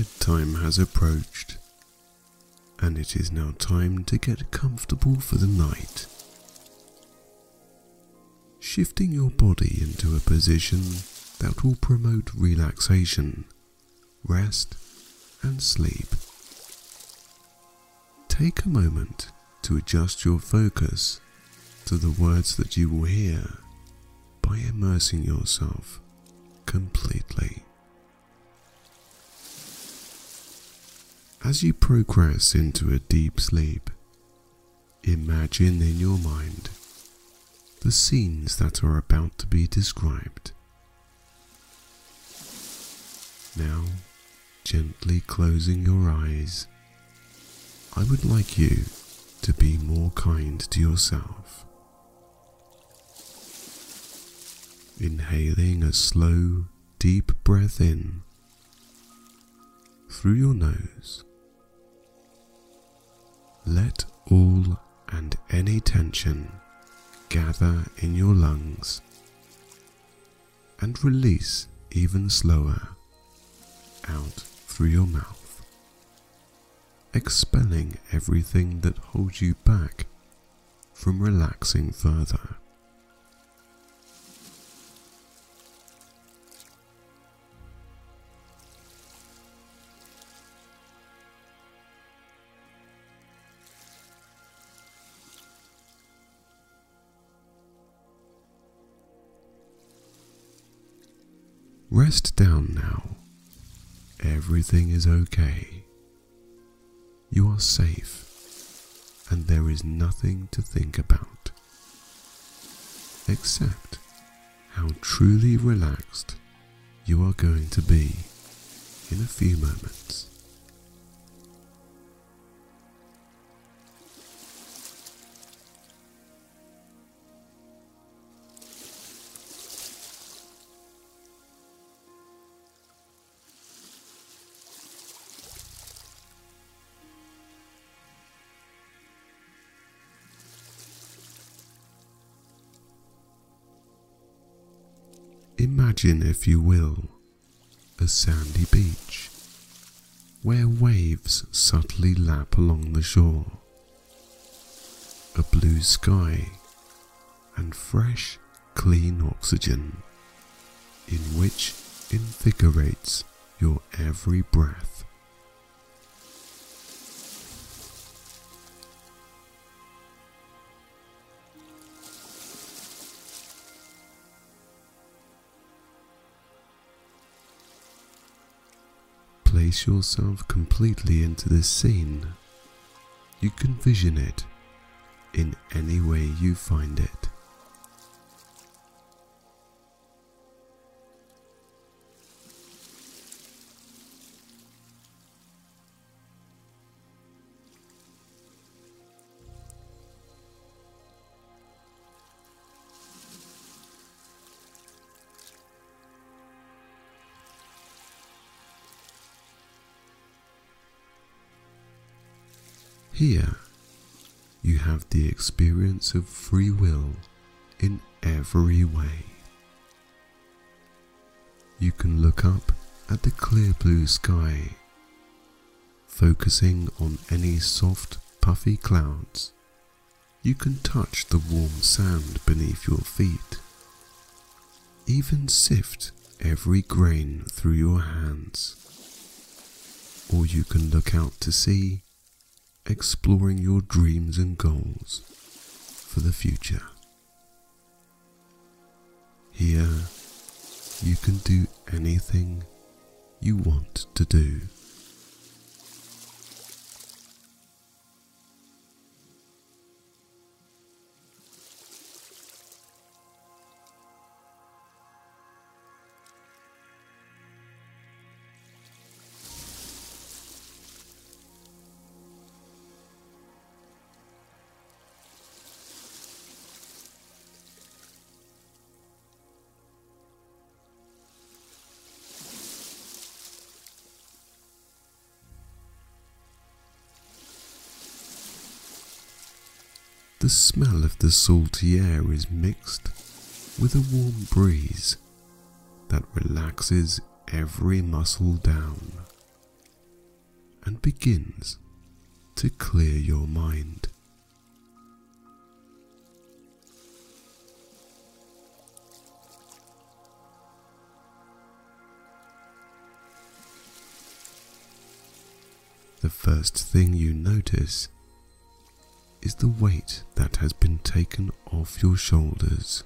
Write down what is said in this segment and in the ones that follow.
bedtime has approached, and it is now time to get comfortable for the night. Shifting your body into a position that will promote relaxation, rest, and sleep. Take a moment to adjust your focus to the words that you will hear by immersing yourself completely. As you progress into a deep sleep, imagine in your mind the scenes that are about to be described. Now, gently closing your eyes, I would like you to be more kind to yourself. Inhaling a slow, deep breath in through your nose. Let all and any tension gather in your lungs and release even slower out through your mouth, expelling everything that holds you back from relaxing further. Rest down now. Everything is okay. You are safe, and there is nothing to think about except how truly relaxed you are going to be in a few moments. If you will, a sandy beach where waves subtly lap along the shore, a blue sky, and fresh, clean oxygen in which invigorates your every breath. Place yourself completely into this scene. You can vision it in any way you find it. Here, you have the experience of free will in every way. You can look up at the clear blue sky, focusing on any soft, puffy clouds. You can touch the warm sand beneath your feet, even sift every grain through your hands. Or you can look out to sea exploring your dreams and goals for the future. Here, you can do anything you want to do. Smell of the salty air is mixed with a warm breeze that relaxes every muscle down and begins to clear your mind. The first thing you notice is the weight that has been taken off your shoulders,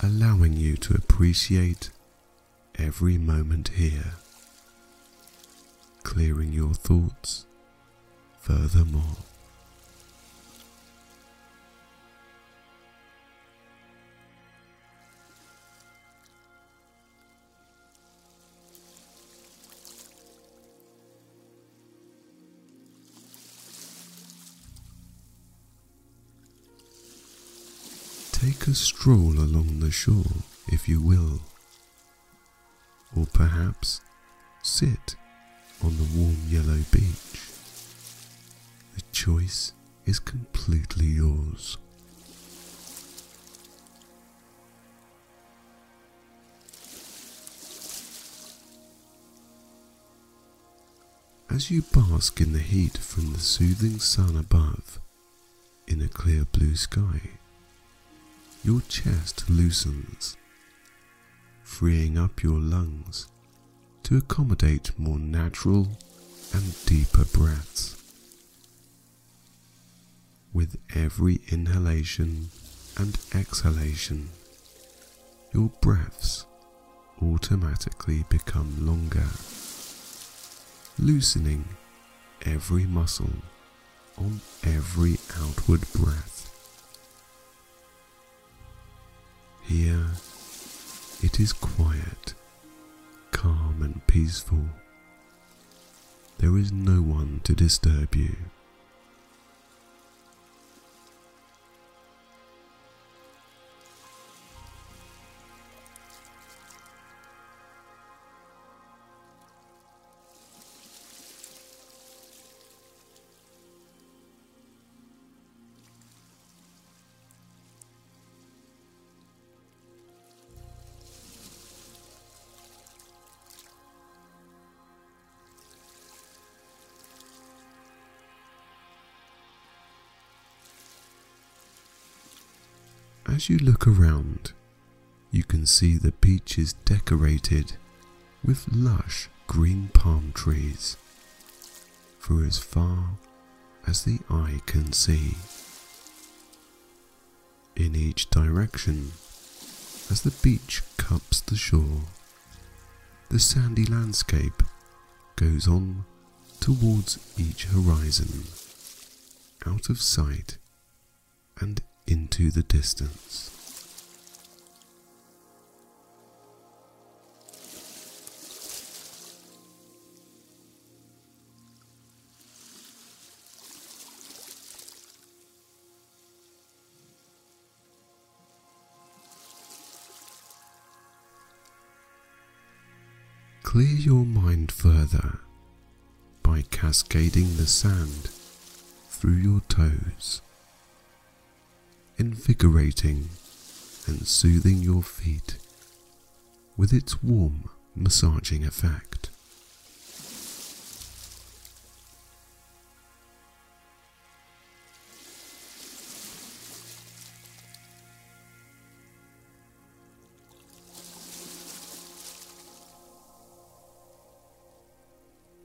allowing you to appreciate every moment here, clearing your thoughts furthermore. A stroll along the shore, if you will, or perhaps sit on the warm yellow beach. The choice is completely yours. As you bask in the heat from the soothing sun above in a clear blue sky, your chest loosens, freeing up your lungs to accommodate more natural and deeper breaths. With every inhalation and exhalation, your breaths automatically become longer, loosening every muscle on every outward breath. Here it is quiet, calm, and peaceful. There is no one to disturb you. As you look around, you can see the beach is decorated with lush green palm trees for as far as the eye can see. In each direction, as the beach cups the shore, the sandy landscape goes on towards each horizon, out of sight and into the distance. Clear your mind further by cascading the sand through your toes invigorating and soothing your feet with its warm massaging effect.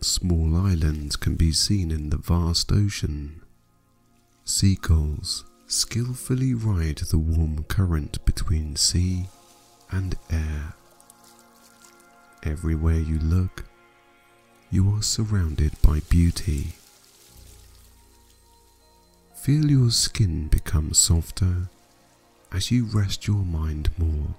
Small islands can be seen in the vast ocean. Seagulls skillfully ride the warm current between sea and air. Everywhere you look, you are surrounded by beauty. Feel your skin become softer as you rest your mind more.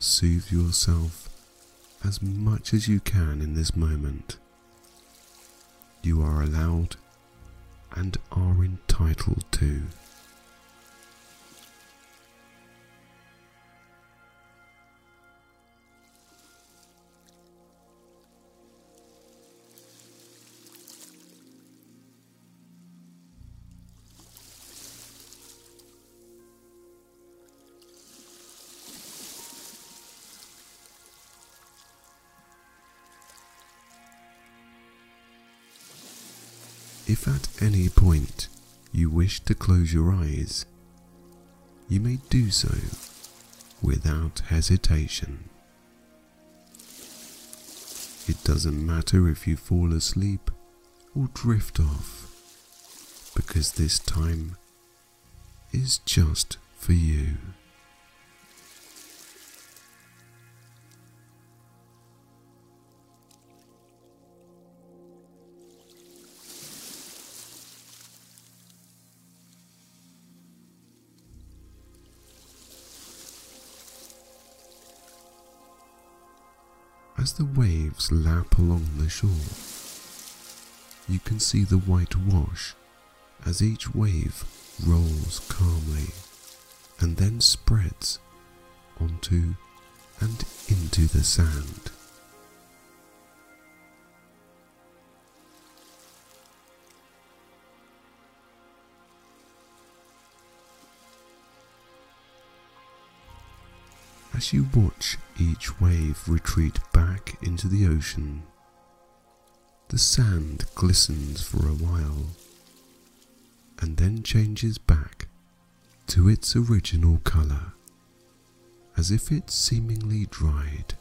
Soothe yourself as much as you can in this moment. You are allowed and are entitled to. Point you wish to close your eyes, you may do so without hesitation. It doesn't matter if you fall asleep or drift off, because this time is just for you. As the waves lap along the shore, you can see the white wash as each wave rolls calmly and then spreads onto and into the sand. As you watch each wave retreat back into the ocean, the sand glistens for a while and then changes back to its original colour, as if it seemingly dried.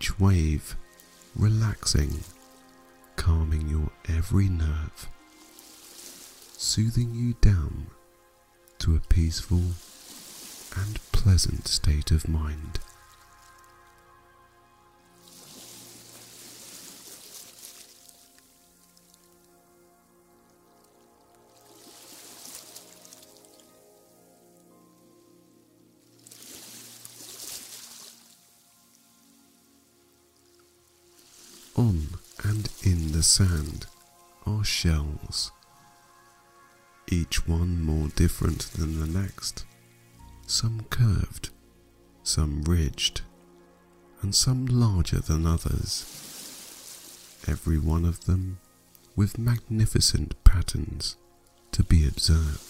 Each wave relaxing, calming your every nerve, soothing you down to a peaceful and pleasant state of mind. On and in the sand are shells, each one more different than the next, some curved, some ridged, and some larger than others, every one of them with magnificent patterns to be observed.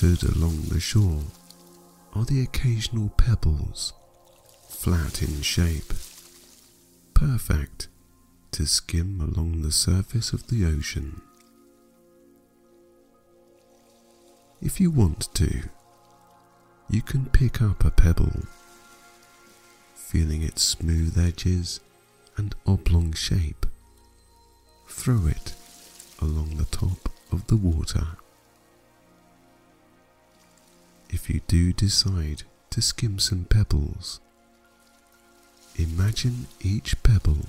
Littered along the shore are the occasional pebbles, flat in shape, perfect to skim along the surface of the ocean. If you want to, you can pick up a pebble, feeling its smooth edges and oblong shape, throw it along the top of the water. If you do decide to skim some pebbles, imagine each pebble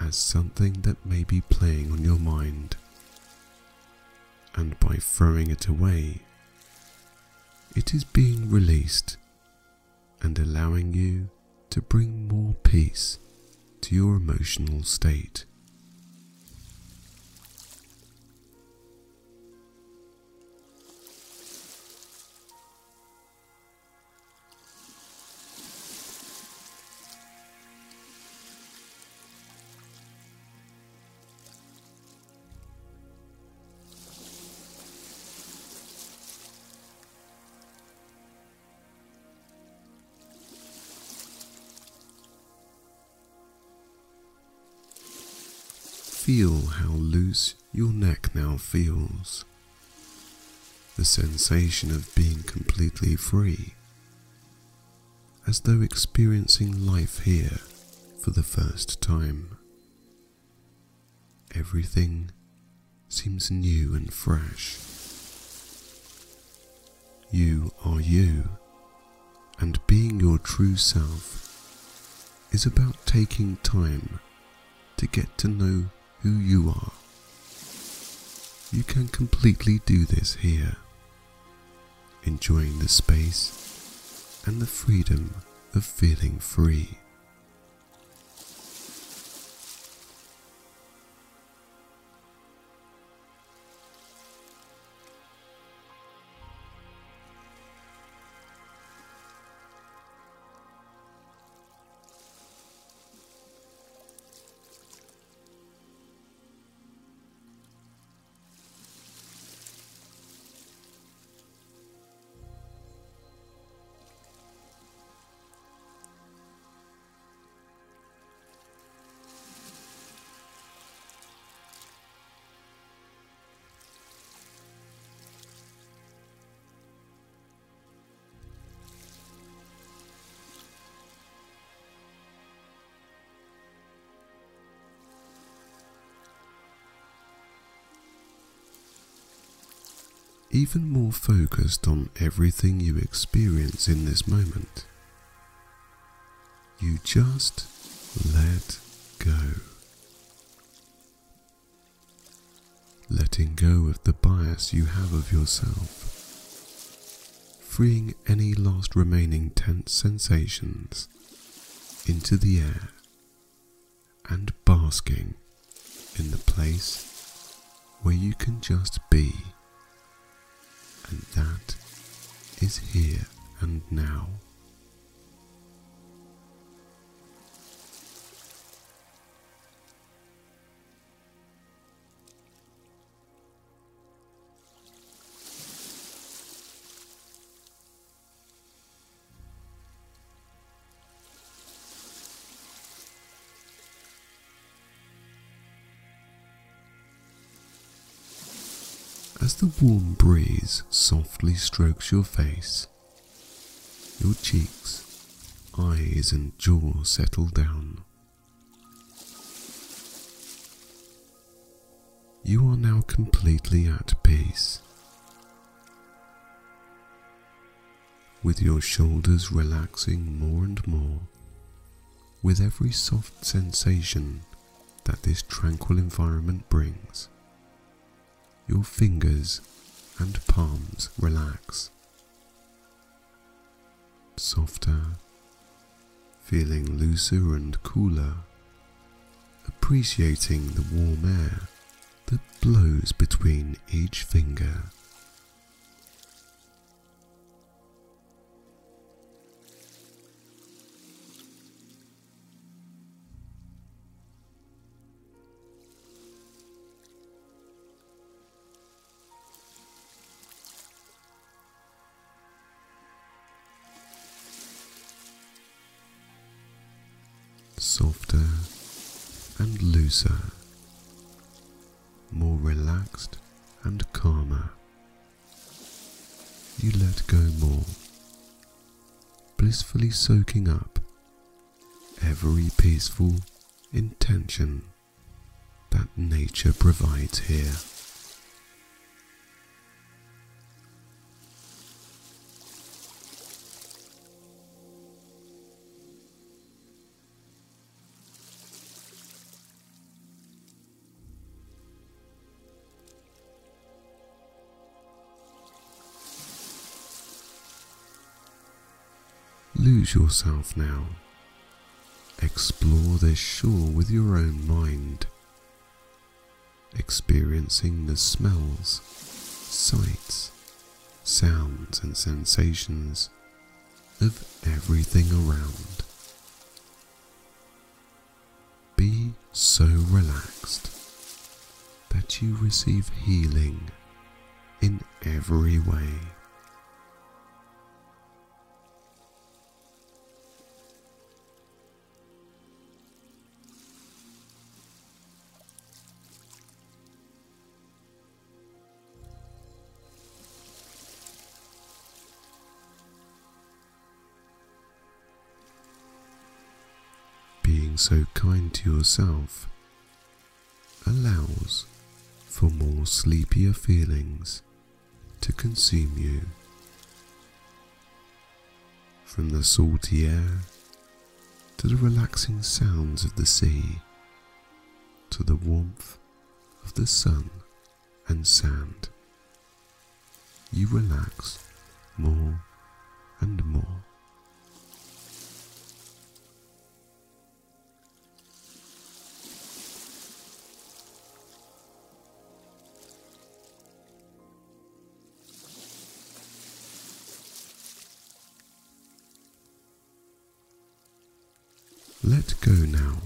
as something that may be playing on your mind, and by throwing it away, it is being released and allowing you to bring more peace to your emotional state. Feel how loose your neck now feels. The sensation of being completely free, as though experiencing life here for the first time. Everything seems new and fresh. You are you, and being your true self is about taking time to get to know who you are. You can completely do this here, enjoying the space and the freedom of feeling free. Even more focused on everything you experience in this moment. You just let go. Letting go of the bias you have of yourself, freeing any last remaining tense sensations into the air and basking in the place where you can just be. And that is here and now. As the warm breeze softly strokes your face, your cheeks, eyes, and jaw settle down. You are now completely at peace. With your shoulders relaxing more and more with every soft sensation that this tranquil environment brings your fingers and palms relax. Softer, feeling looser and cooler, appreciating the warm air that blows between each finger. Let go more, blissfully soaking up every peaceful intention that nature provides here. Lose yourself now. Explore this shore with your own mind, experiencing the smells, sights, sounds, and sensations of everything around. Be so relaxed that you receive healing in every way. So kind to yourself allows for more sleepier feelings to consume you. From the salty air to the relaxing sounds of the sea to the warmth of the sun and sand, you relax more and more. Let go now.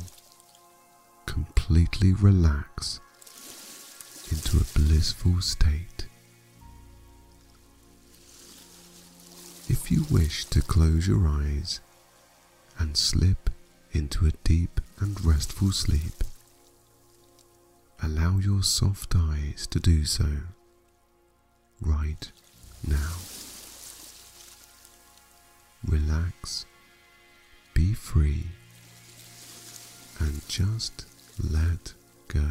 Completely relax into a blissful state. If you wish to close your eyes and slip into a deep and restful sleep, allow your soft eyes to do so right now. Relax, be free and just let go.